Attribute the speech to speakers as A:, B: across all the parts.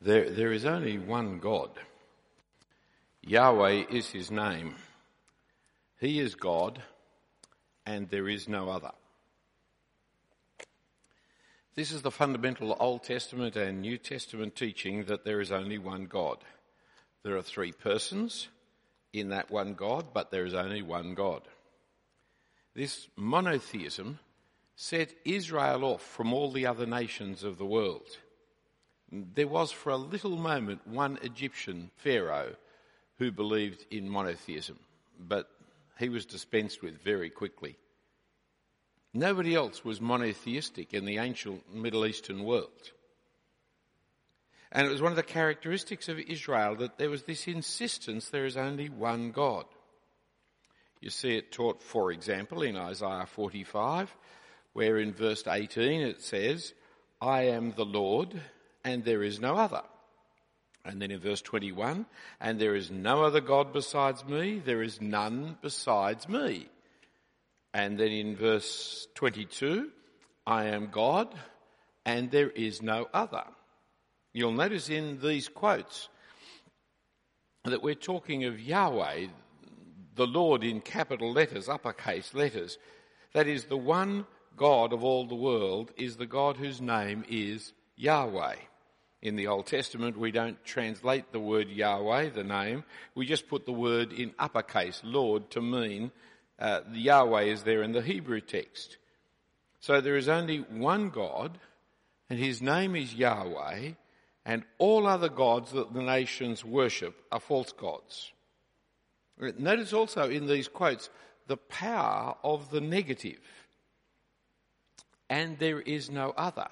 A: There, there is only one God. Yahweh is his name. He is God and there is no other. This is the fundamental Old Testament and New Testament teaching that there is only one God. There are three persons in that one God, but there is only one God. This monotheism set Israel off from all the other nations of the world. There was for a little moment one Egyptian pharaoh who believed in monotheism, but he was dispensed with very quickly. Nobody else was monotheistic in the ancient Middle Eastern world. And it was one of the characteristics of Israel that there was this insistence there is only one God. You see it taught, for example, in Isaiah 45, where in verse 18 it says, I am the Lord and there is no other. And then in verse 21, and there is no other God besides me, there is none besides me. And then in verse 22, I am God and there is no other. You'll notice in these quotes that we're talking of Yahweh, the Lord in capital letters, uppercase letters. That is the one God of all the world is the God whose name is Yahweh. In the Old Testament, we don't translate the word Yahweh, the name. We just put the word in uppercase, Lord, to mean uh, Yahweh is there in the Hebrew text. So there is only one God, and his name is Yahweh, and all other gods that the nations worship are false gods. Notice also in these quotes the power of the negative. And there is no other.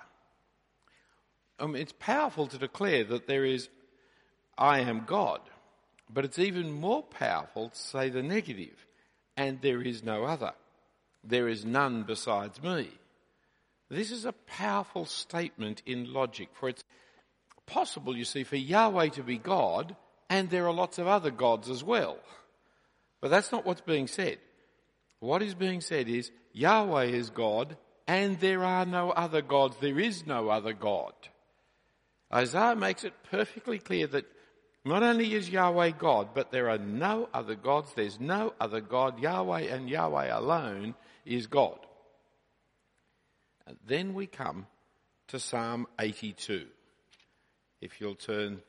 A: It's powerful to declare that there is, I am God. But it's even more powerful to say the negative, and there is no other. There is none besides me. This is a powerful statement in logic, for it's possible, you see, for Yahweh to be God, and there are lots of other gods as well. But that's not what's being said. What is being said is Yahweh is God, and there are no other gods. There is no other God. Isaiah makes it perfectly clear that not only is Yahweh God, but there are no other gods. There's no other God. Yahweh and Yahweh alone is God. And then we come to Psalm 82. If you'll turn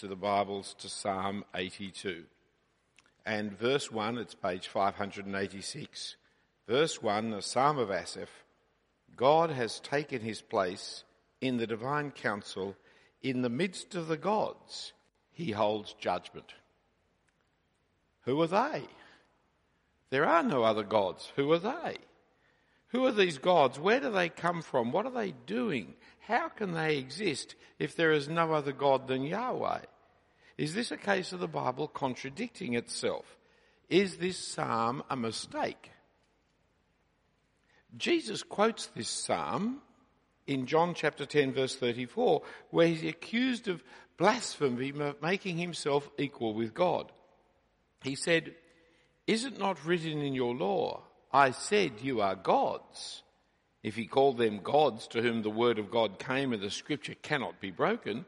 A: to the Bibles to Psalm 82. And verse 1, it's page 586. Verse 1, the Psalm of Asaph. God has taken his place in the divine council in the midst of the gods, he holds judgment. Who are they? There are no other gods. Who are they? Who are these gods? Where do they come from? What are they doing? How can they exist if there is no other God than Yahweh? Is this a case of the Bible contradicting itself? Is this psalm a mistake? Jesus quotes this psalm in John chapter 10 verse 34 where he's accused of blasphemy, making himself equal with God. He said, is it not written in your law, I said you are gods? If he called them gods to whom the word of God came and the scripture cannot be broken,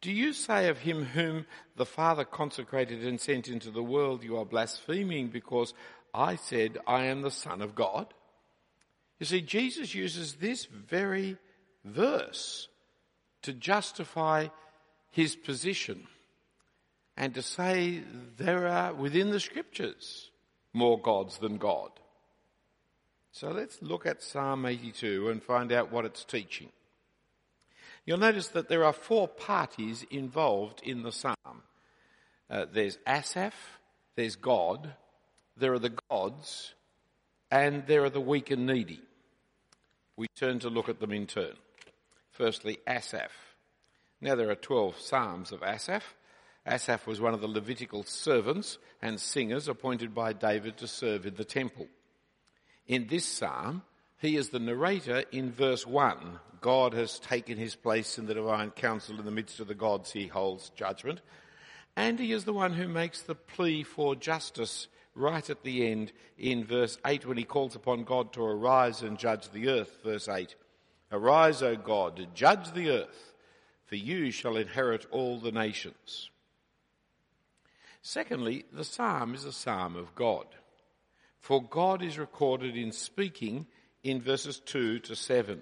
A: do you say of him whom the Father consecrated and sent into the world, you are blaspheming because I said I am the Son of God? You see, Jesus uses this very verse to justify his position and to say there are within the scriptures more gods than God. So let's look at Psalm 82 and find out what it's teaching. You'll notice that there are four parties involved in the psalm. Uh, there's Asaph, there's God, there are the gods, and there are the weak and needy we turn to look at them in turn. Firstly, Asaph. Now there are 12 Psalms of Asaph. Asaph was one of the Levitical servants and singers appointed by David to serve in the temple. In this psalm, he is the narrator in verse 1. God has taken his place in the divine council in the midst of the gods he holds judgment. And he is the one who makes the plea for justice right at the end in verse 8 when he calls upon God to arise and judge the earth. Verse 8. Arise, O God, judge the earth, for you shall inherit all the nations. Secondly, the psalm is a psalm of God. For God is recorded in speaking in verses 2 to 7.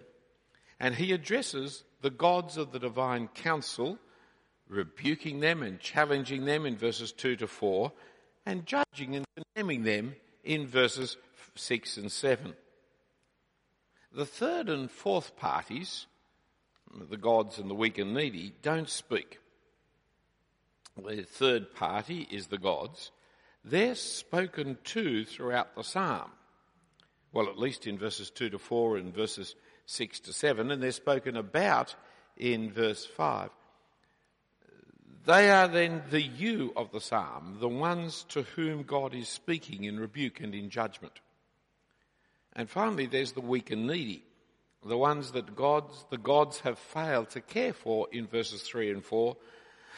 A: And he addresses the gods of the divine council, rebuking them and challenging them in verses 2 to 4, and judging and condemning them in verses 6 and 7. The third and fourth parties, the gods and the weak and needy, don't speak. The third party is the gods. They're spoken to throughout the psalm. Well, at least in verses 2 to 4 and verses 6 to 7, and they're spoken about in verse 5. They are then the you of the psalm, the ones to whom God is speaking in rebuke and in judgment. And finally, there's the weak and needy, the ones that gods, the gods have failed to care for in verses 3 and 4,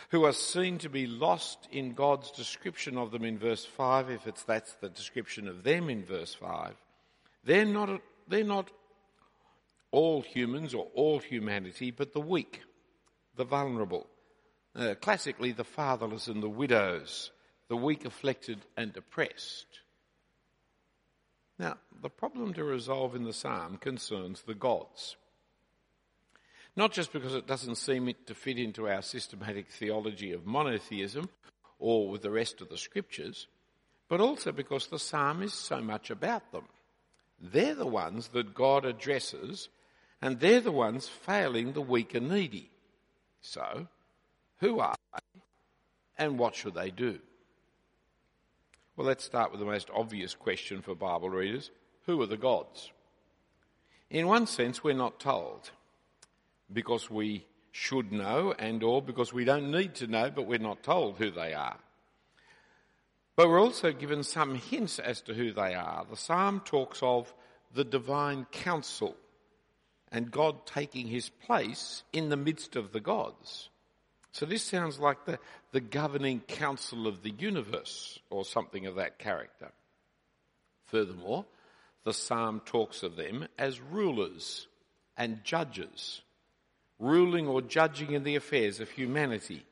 A: who are seen to be lost in God's description of them in verse 5, if it's that's the description of them in verse 5. They're not, they're not all humans or all humanity, but the weak, the vulnerable. Uh, classically, the fatherless and the widows, the weak, afflicted, and depressed. Now, the problem to resolve in the psalm concerns the gods. Not just because it doesn't seem to fit into our systematic theology of monotheism or with the rest of the scriptures, but also because the psalm is so much about them. They're the ones that God addresses, and they're the ones failing the weak and needy. So, who are they, and what should they do? Well, let's start with the most obvious question for Bible readers. Who are the gods? In one sense, we're not told because we should know and or because we don't need to know, but we're not told who they are. But we're also given some hints as to who they are. The psalm talks of the divine council and God taking his place in the midst of the gods. So this sounds like the, the governing council of the universe or something of that character. Furthermore, the psalm talks of them as rulers and judges, ruling or judging in the affairs of humanity.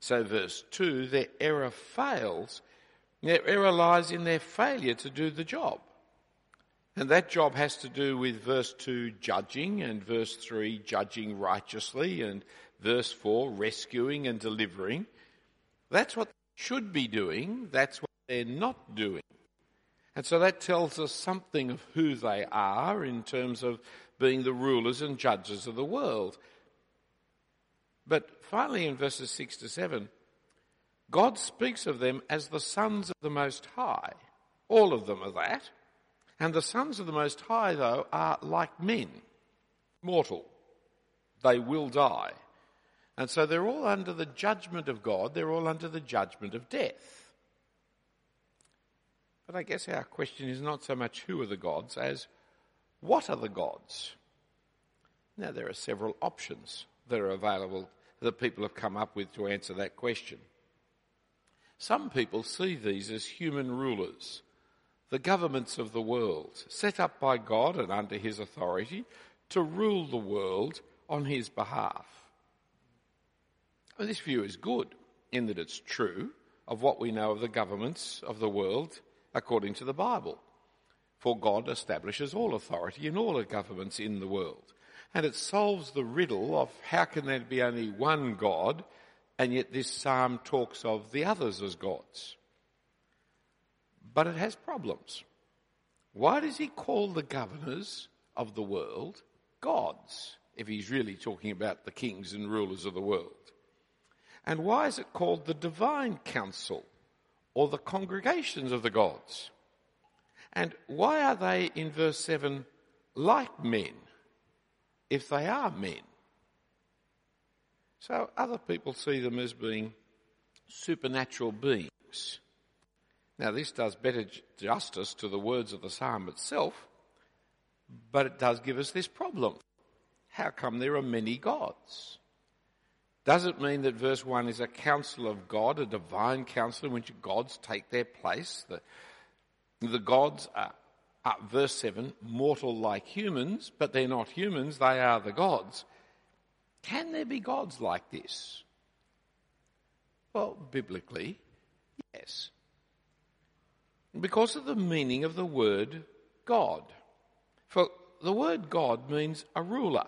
A: So verse 2, their error fails their error lies in their failure to do the job. And that job has to do with verse 2 judging and verse 3 judging righteously and verse 4 rescuing and delivering. That's what they should be doing. That's what they're not doing. And so that tells us something of who they are in terms of being the rulers and judges of the world. But finally in verses 6 to 7, God speaks of them as the sons of the Most High. All of them are that. And the sons of the Most High, though, are like men, mortal. They will die. And so they're all under the judgment of God, they're all under the judgment of death. But I guess our question is not so much who are the gods as what are the gods? Now, there are several options that are available that people have come up with to answer that question. Some people see these as human rulers, the governments of the world, set up by God and under his authority to rule the world on his behalf. This view is good in that it's true of what we know of the governments of the world according to the Bible. For God establishes all authority in all the governments in the world. And it solves the riddle of how can there be only one God and yet this psalm talks of the others as gods. But it has problems. Why does he call the governors of the world gods if he's really talking about the kings and rulers of the world? And why is it called the divine council or the congregations of the gods? And why are they in verse 7 like men if they are men? So other people see them as being supernatural beings. Now this does better justice to the words of the psalm itself, but it does give us this problem. How come there are many gods? Does it mean that verse 1 is a council of God, a divine council in which gods take their place? The, the gods are, are, verse 7, mortal like humans, but they're not humans, they are the gods. Can there be gods like this? Well, biblically, yes. Because of the meaning of the word God. For the word God means a ruler.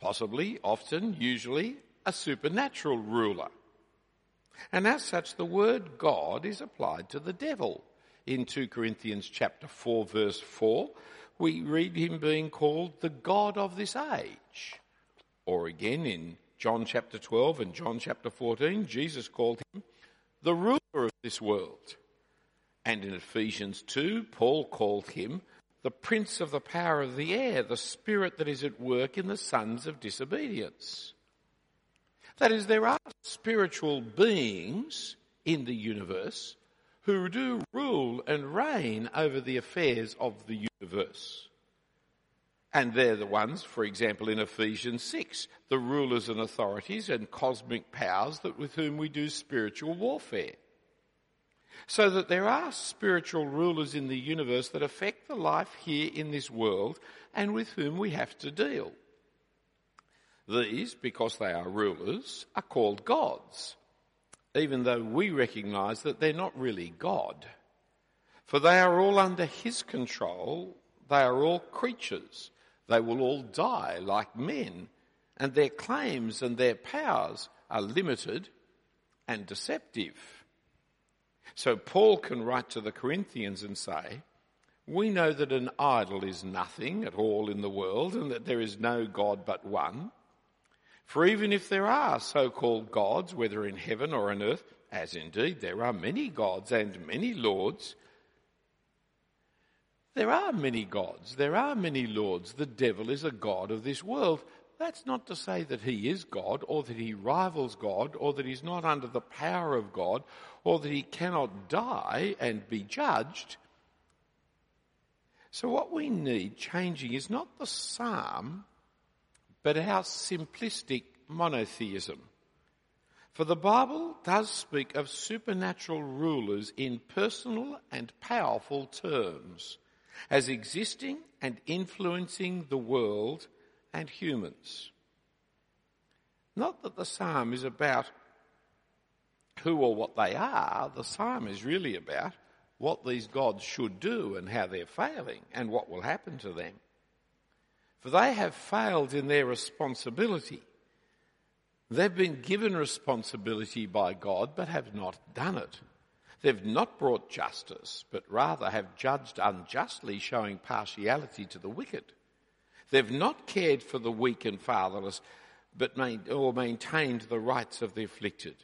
A: Possibly, often, usually, a supernatural ruler. And as such, the word God is applied to the devil. In 2 Corinthians chapter 4 verse 4, we read him being called the God of this age. Or again in John chapter 12 and John chapter 14, Jesus called him the ruler of this world. And in Ephesians 2, Paul called him the prince of the power of the air, the spirit that is at work in the sons of disobedience. That is, there are spiritual beings in the universe who do rule and reign over the affairs of the universe. And they're the ones, for example, in Ephesians 6, the rulers and authorities and cosmic powers that with whom we do spiritual warfare. So that there are spiritual rulers in the universe that affect the life here in this world and with whom we have to deal. These, because they are rulers, are called gods, even though we recognise that they're not really God. For they are all under His control, they are all creatures, they will all die like men, and their claims and their powers are limited and deceptive. So Paul can write to the Corinthians and say, we know that an idol is nothing at all in the world and that there is no God but one. For even if there are so-called gods, whether in heaven or on earth, as indeed there are many gods and many lords, there are many gods, there are many lords. The devil is a god of this world. That's not to say that he is God or that he rivals God or that he's not under the power of God or that he cannot die and be judged. So what we need changing is not the psalm, but our simplistic monotheism. For the Bible does speak of supernatural rulers in personal and powerful terms as existing and influencing the world and humans. Not that the psalm is about who or what they are, the psalm is really about what these gods should do and how they're failing and what will happen to them. For they have failed in their responsibility. They've been given responsibility by God but have not done it. They've not brought justice, but rather have judged unjustly, showing partiality to the wicked. They've not cared for the weak and fatherless, but or maintained the rights of the afflicted.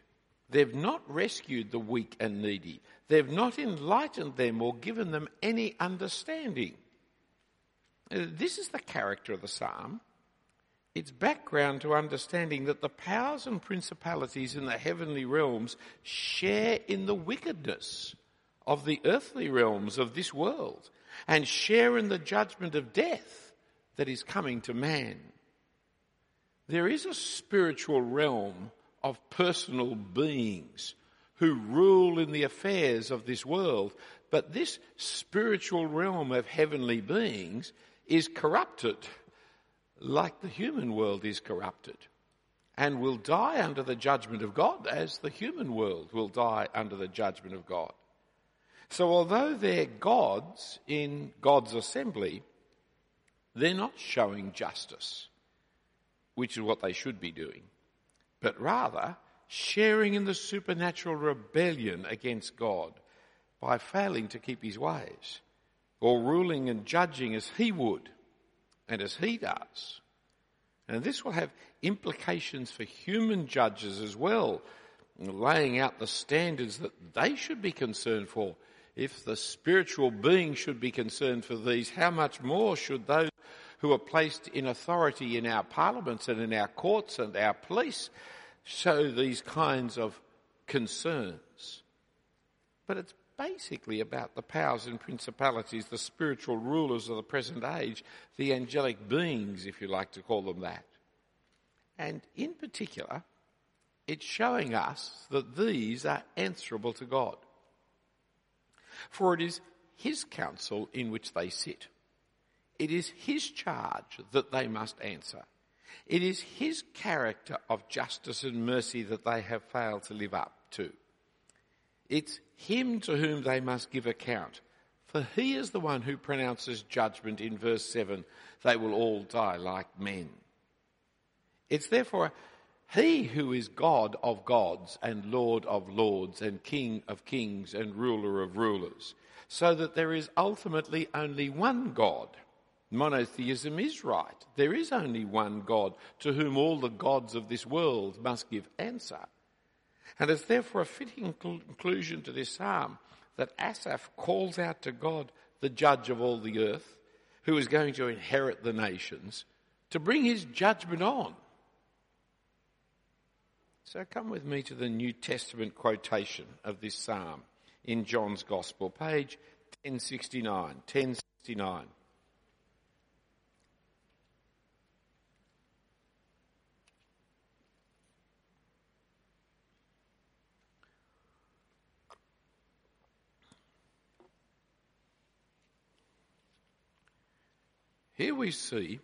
A: They've not rescued the weak and needy. They've not enlightened them or given them any understanding. Uh, this is the character of the psalm. It's background to understanding that the powers and principalities in the heavenly realms share in the wickedness of the earthly realms of this world and share in the judgment of death that is coming to man. There is a spiritual realm of personal beings who rule in the affairs of this world, but this spiritual realm of heavenly beings is corrupted like the human world is corrupted and will die under the judgment of God as the human world will die under the judgment of God. So although they're gods in God's assembly, they're not showing justice, which is what they should be doing, but rather sharing in the supernatural rebellion against God by failing to keep his ways or ruling and judging as he would and as he does. And this will have implications for human judges as well, laying out the standards that they should be concerned for. If the spiritual being should be concerned for these, how much more should those who are placed in authority in our parliaments and in our courts and our police show these kinds of concerns? But it's basically about the powers and principalities, the spiritual rulers of the present age, the angelic beings, if you like to call them that. And in particular, it's showing us that these are answerable to God. For it is His council in which they sit. It is His charge that they must answer. It is his character of justice and mercy that they have failed to live up to. It's him to whom they must give account. For he is the one who pronounces judgment in verse 7 they will all die like men. It's therefore he who is God of gods and Lord of lords and King of kings and ruler of rulers, so that there is ultimately only one God. Monotheism is right. There is only one God to whom all the gods of this world must give answer. And it's therefore a fitting conclusion to this psalm that Asaph calls out to God, the judge of all the earth, who is going to inherit the nations, to bring his judgment on. So come with me to the New Testament quotation of this psalm in John's Gospel, page 1069. 1069. Here we see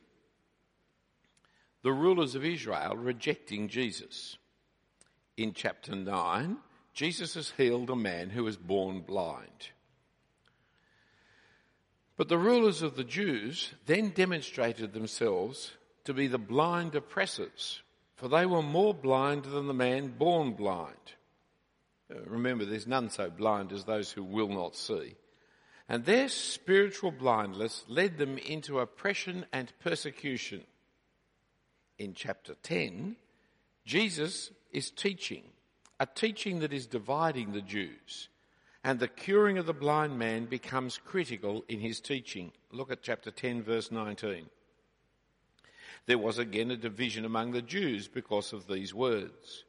A: the rulers of Israel rejecting Jesus. In chapter 9, Jesus has healed a man who was born blind. But the rulers of the Jews then demonstrated themselves to be the blind oppressors, for they were more blind than the man born blind. Uh, remember, there's none so blind as those who will not see. And their spiritual blindness led them into oppression and persecution. In chapter 10, Jesus is teaching, a teaching that is dividing the Jews. And the curing of the blind man becomes critical in his teaching. Look at chapter 10, verse 19. There was again a division among the Jews because of these words.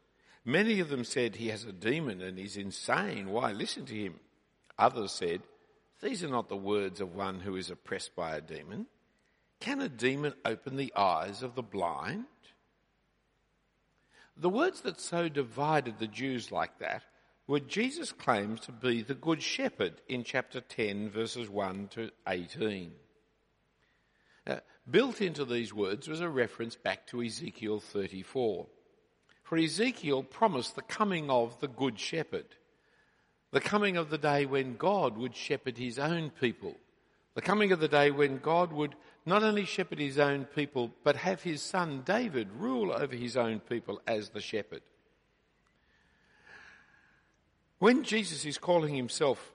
A: Many of them said, He has a demon and is insane. Why listen to him? Others said, these are not the words of one who is oppressed by a demon. Can a demon open the eyes of the blind? The words that so divided the Jews like that were Jesus' claims to be the Good Shepherd in chapter 10, verses 1 to 18. Now, built into these words was a reference back to Ezekiel 34. For Ezekiel promised the coming of the Good Shepherd the coming of the day when God would shepherd his own people. The coming of the day when God would not only shepherd his own people, but have his son David rule over his own people as the shepherd. When Jesus is calling himself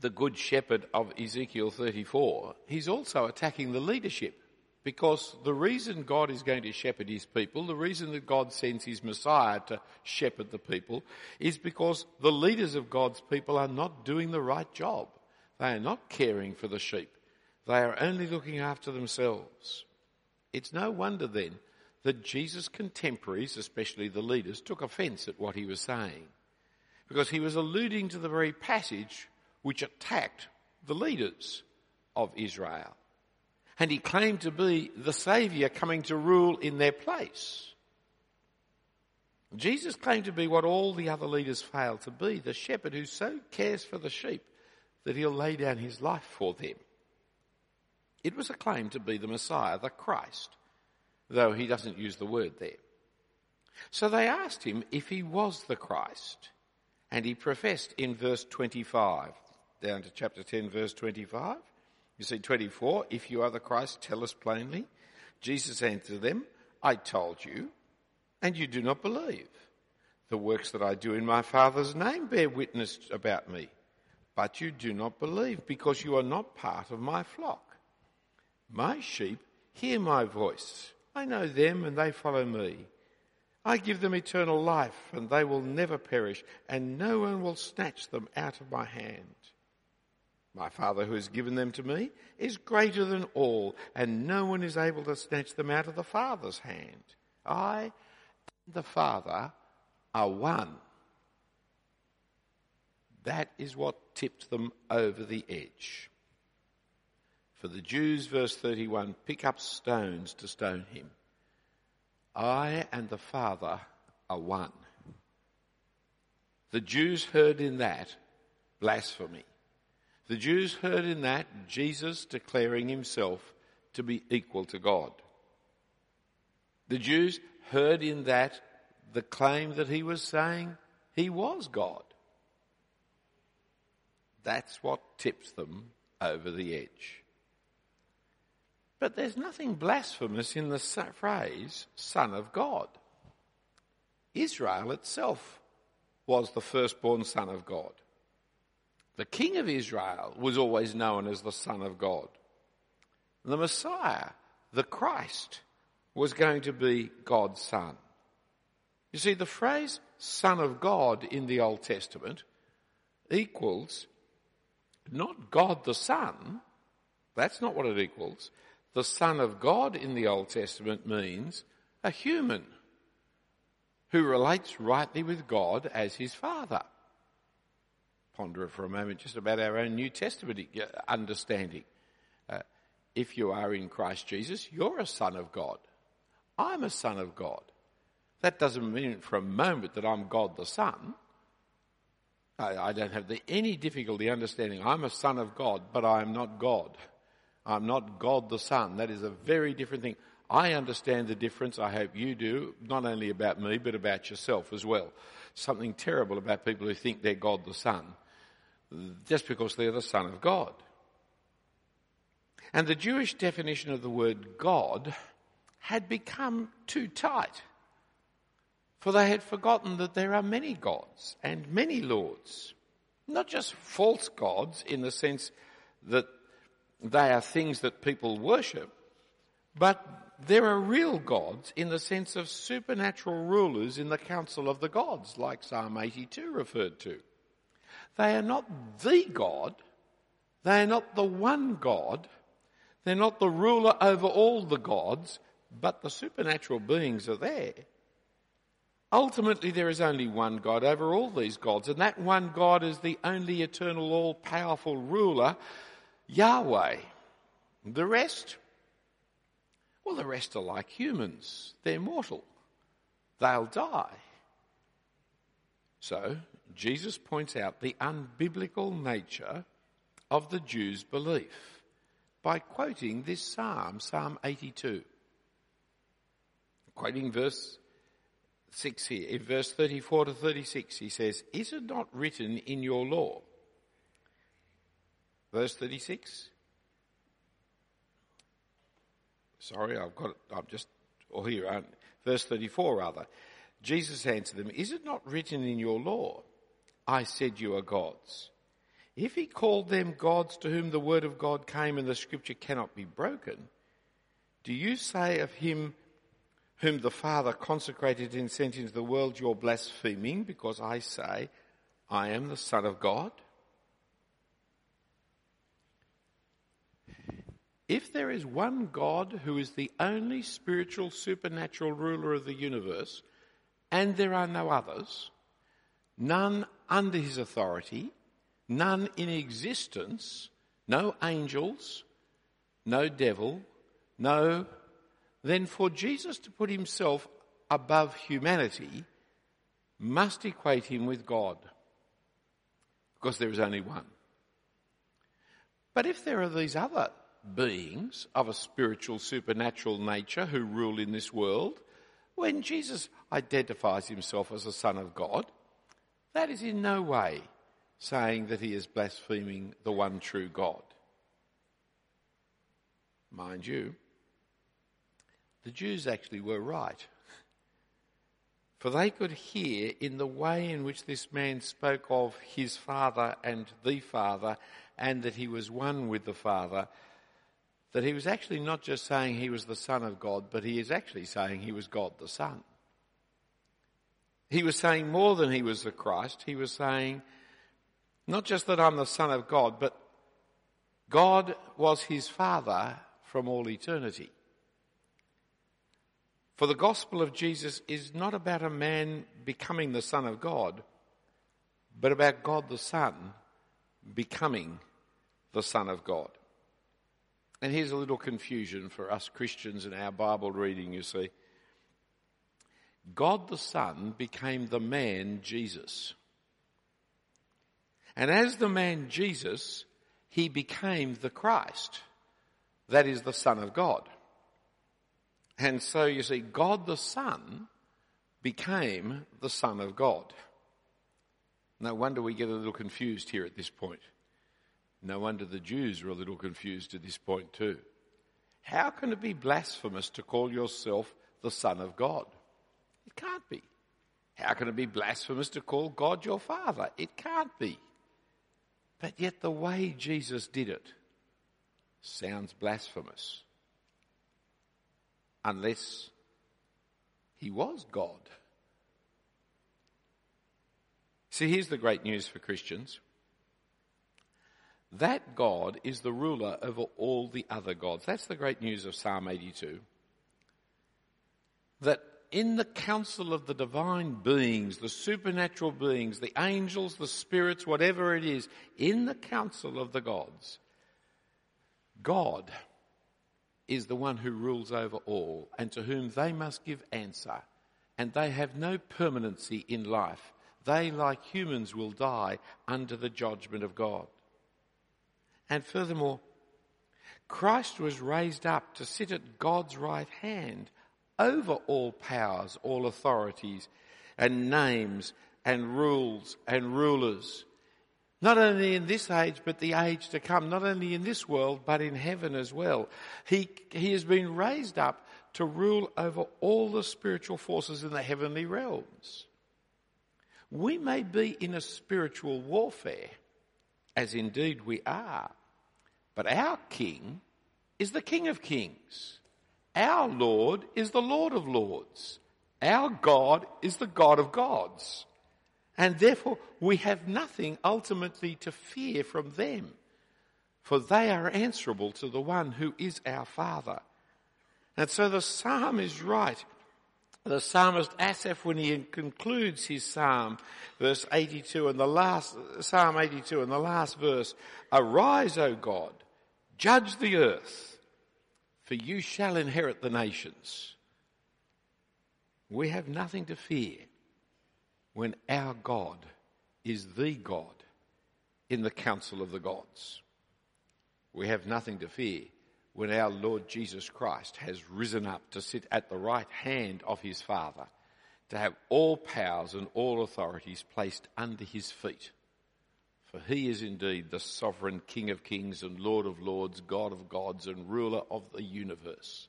A: the good shepherd of Ezekiel 34, he's also attacking the leadership. Because the reason God is going to shepherd his people, the reason that God sends his Messiah to shepherd the people, is because the leaders of God's people are not doing the right job. They are not caring for the sheep. They are only looking after themselves. It's no wonder then that Jesus' contemporaries, especially the leaders, took offence at what he was saying. Because he was alluding to the very passage which attacked the leaders of Israel and he claimed to be the Saviour coming to rule in their place. Jesus claimed to be what all the other leaders failed to be, the shepherd who so cares for the sheep that he'll lay down his life for them. It was a claim to be the Messiah, the Christ, though he doesn't use the word there. So they asked him if he was the Christ, and he professed in verse 25, down to chapter 10, verse 25. You see, 24, if you are the Christ, tell us plainly. Jesus answered them, I told you, and you do not believe. The works that I do in my Father's name bear witness about me, but you do not believe because you are not part of my flock. My sheep hear my voice. I know them and they follow me. I give them eternal life and they will never perish and no one will snatch them out of my hand. My Father who has given them to me is greater than all, and no one is able to snatch them out of the Father's hand. I and the Father are one. That is what tipped them over the edge. For the Jews, verse 31, pick up stones to stone him. I and the Father are one. The Jews heard in that blasphemy. The Jews heard in that Jesus declaring himself to be equal to God. The Jews heard in that the claim that he was saying he was God. That's what tips them over the edge. But there's nothing blasphemous in the phrase Son of God. Israel itself was the firstborn Son of God. The King of Israel was always known as the Son of God. The Messiah, the Christ, was going to be God's Son. You see, the phrase Son of God in the Old Testament equals not God the Son, that's not what it equals. The Son of God in the Old Testament means a human who relates rightly with God as his Father. Ponder for a moment just about our own New Testament understanding. Uh, if you are in Christ Jesus, you're a son of God. I'm a son of God. That doesn't mean for a moment that I'm God the Son. I, I don't have the, any difficulty understanding I'm a son of God, but I am not God. I'm not God the Son. That is a very different thing. I understand the difference. I hope you do, not only about me, but about yourself as well. Something terrible about people who think they're God the Son, just because they're the Son of God. And the Jewish definition of the word God had become too tight. For they had forgotten that there are many gods and many lords. Not just false gods in the sense that they are things that people worship, but there are real gods in the sense of supernatural rulers in the council of the gods, like Psalm 82 referred to. They are not the God, they are not the one God, they're not the ruler over all the gods, but the supernatural beings are there. Ultimately, there is only one God over all these gods, and that one God is the only eternal, all powerful ruler, Yahweh. The rest, well, the rest are like humans. They're mortal. They'll die. So, Jesus points out the unbiblical nature of the Jews' belief by quoting this psalm, Psalm 82. Quoting verse 6 here, in verse 34 to 36, he says, Is it not written in your law? Verse 36. Sorry, I've got it, I'm just, or here, um, verse 34 rather. Jesus answered them, Is it not written in your law? I said you are gods. If he called them gods to whom the word of God came and the scripture cannot be broken, do you say of him whom the Father consecrated and sent into the world, you're blaspheming because I say, I am the Son of God? If there is one God who is the only spiritual supernatural ruler of the universe, and there are no others, none under his authority, none in existence, no angels, no devil, no then for Jesus to put himself above humanity must equate him with God. Because there is only one. But if there are these other beings of a spiritual, supernatural nature who rule in this world, when Jesus identifies himself as a Son of God, that is in no way saying that he is blaspheming the one true God. Mind you, the Jews actually were right. For they could hear in the way in which this man spoke of his Father and the Father, and that he was one with the Father, that he was actually not just saying he was the Son of God, but he is actually saying he was God the Son. He was saying more than he was the Christ. He was saying, not just that I'm the Son of God, but God was his Father from all eternity. For the gospel of Jesus is not about a man becoming the Son of God, but about God the Son becoming the Son of God. And here's a little confusion for us Christians in our Bible reading, you see. God the Son became the man Jesus. And as the man Jesus, he became the Christ. That is the Son of God. And so you see, God the Son became the Son of God. No wonder we get a little confused here at this point. No wonder the Jews were a little confused at this point too. How can it be blasphemous to call yourself the Son of God? It can't be. How can it be blasphemous to call God your Father? It can't be. But yet the way Jesus did it sounds blasphemous. Unless he was God. See, here's the great news for Christians. That God is the ruler over all the other gods. That's the great news of Psalm 82. That in the council of the divine beings, the supernatural beings, the angels, the spirits, whatever it is, in the council of the gods, God is the one who rules over all and to whom they must give answer. And they have no permanency in life. They, like humans, will die under the judgment of God. And furthermore, Christ was raised up to sit at God's right hand over all powers, all authorities, and names, and rules, and rulers. Not only in this age, but the age to come. Not only in this world, but in heaven as well. He, he has been raised up to rule over all the spiritual forces in the heavenly realms. We may be in a spiritual warfare, as indeed we are, but our King is the King of Kings. Our Lord is the Lord of Lords. Our God is the God of gods. And therefore we have nothing ultimately to fear from them, for they are answerable to the one who is our Father. And so the psalm is right. The psalmist Asaph, when he concludes his psalm, verse 82 and the last, psalm 82 and the last verse, arise, O God, Judge the earth, for you shall inherit the nations. We have nothing to fear when our God is the God in the council of the gods. We have nothing to fear when our Lord Jesus Christ has risen up to sit at the right hand of his Father, to have all powers and all authorities placed under his feet. For he is indeed the sovereign King of kings and Lord of lords, God of gods and ruler of the universe.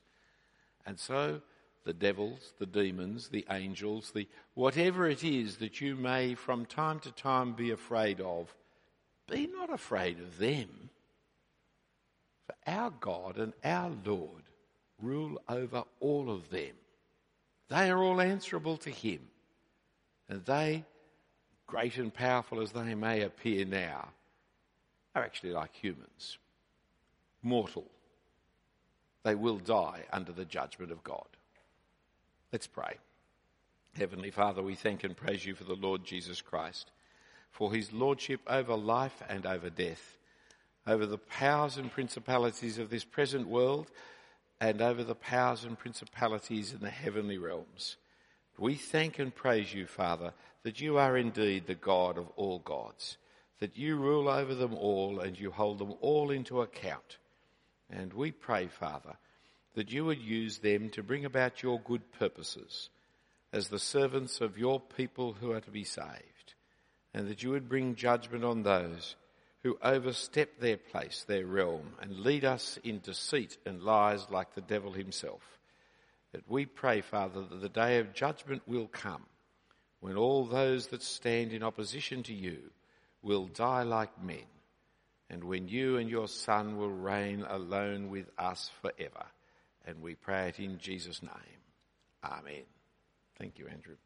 A: And so the devils, the demons, the angels, the whatever it is that you may from time to time be afraid of, be not afraid of them. For our God and our Lord rule over all of them. They are all answerable to him. And they great and powerful as they may appear now, are actually like humans, mortal. They will die under the judgment of God. Let's pray. Heavenly Father, we thank and praise you for the Lord Jesus Christ, for his lordship over life and over death, over the powers and principalities of this present world, and over the powers and principalities in the heavenly realms. We thank and praise you, Father, that you are indeed the God of all gods, that you rule over them all and you hold them all into account. And we pray, Father, that you would use them to bring about your good purposes as the servants of your people who are to be saved, and that you would bring judgment on those who overstep their place, their realm, and lead us in deceit and lies like the devil himself that we pray, Father, that the day of judgment will come when all those that stand in opposition to you will die like men and when you and your Son will reign alone with us forever. And we pray it in Jesus' name. Amen. Thank you, Andrew.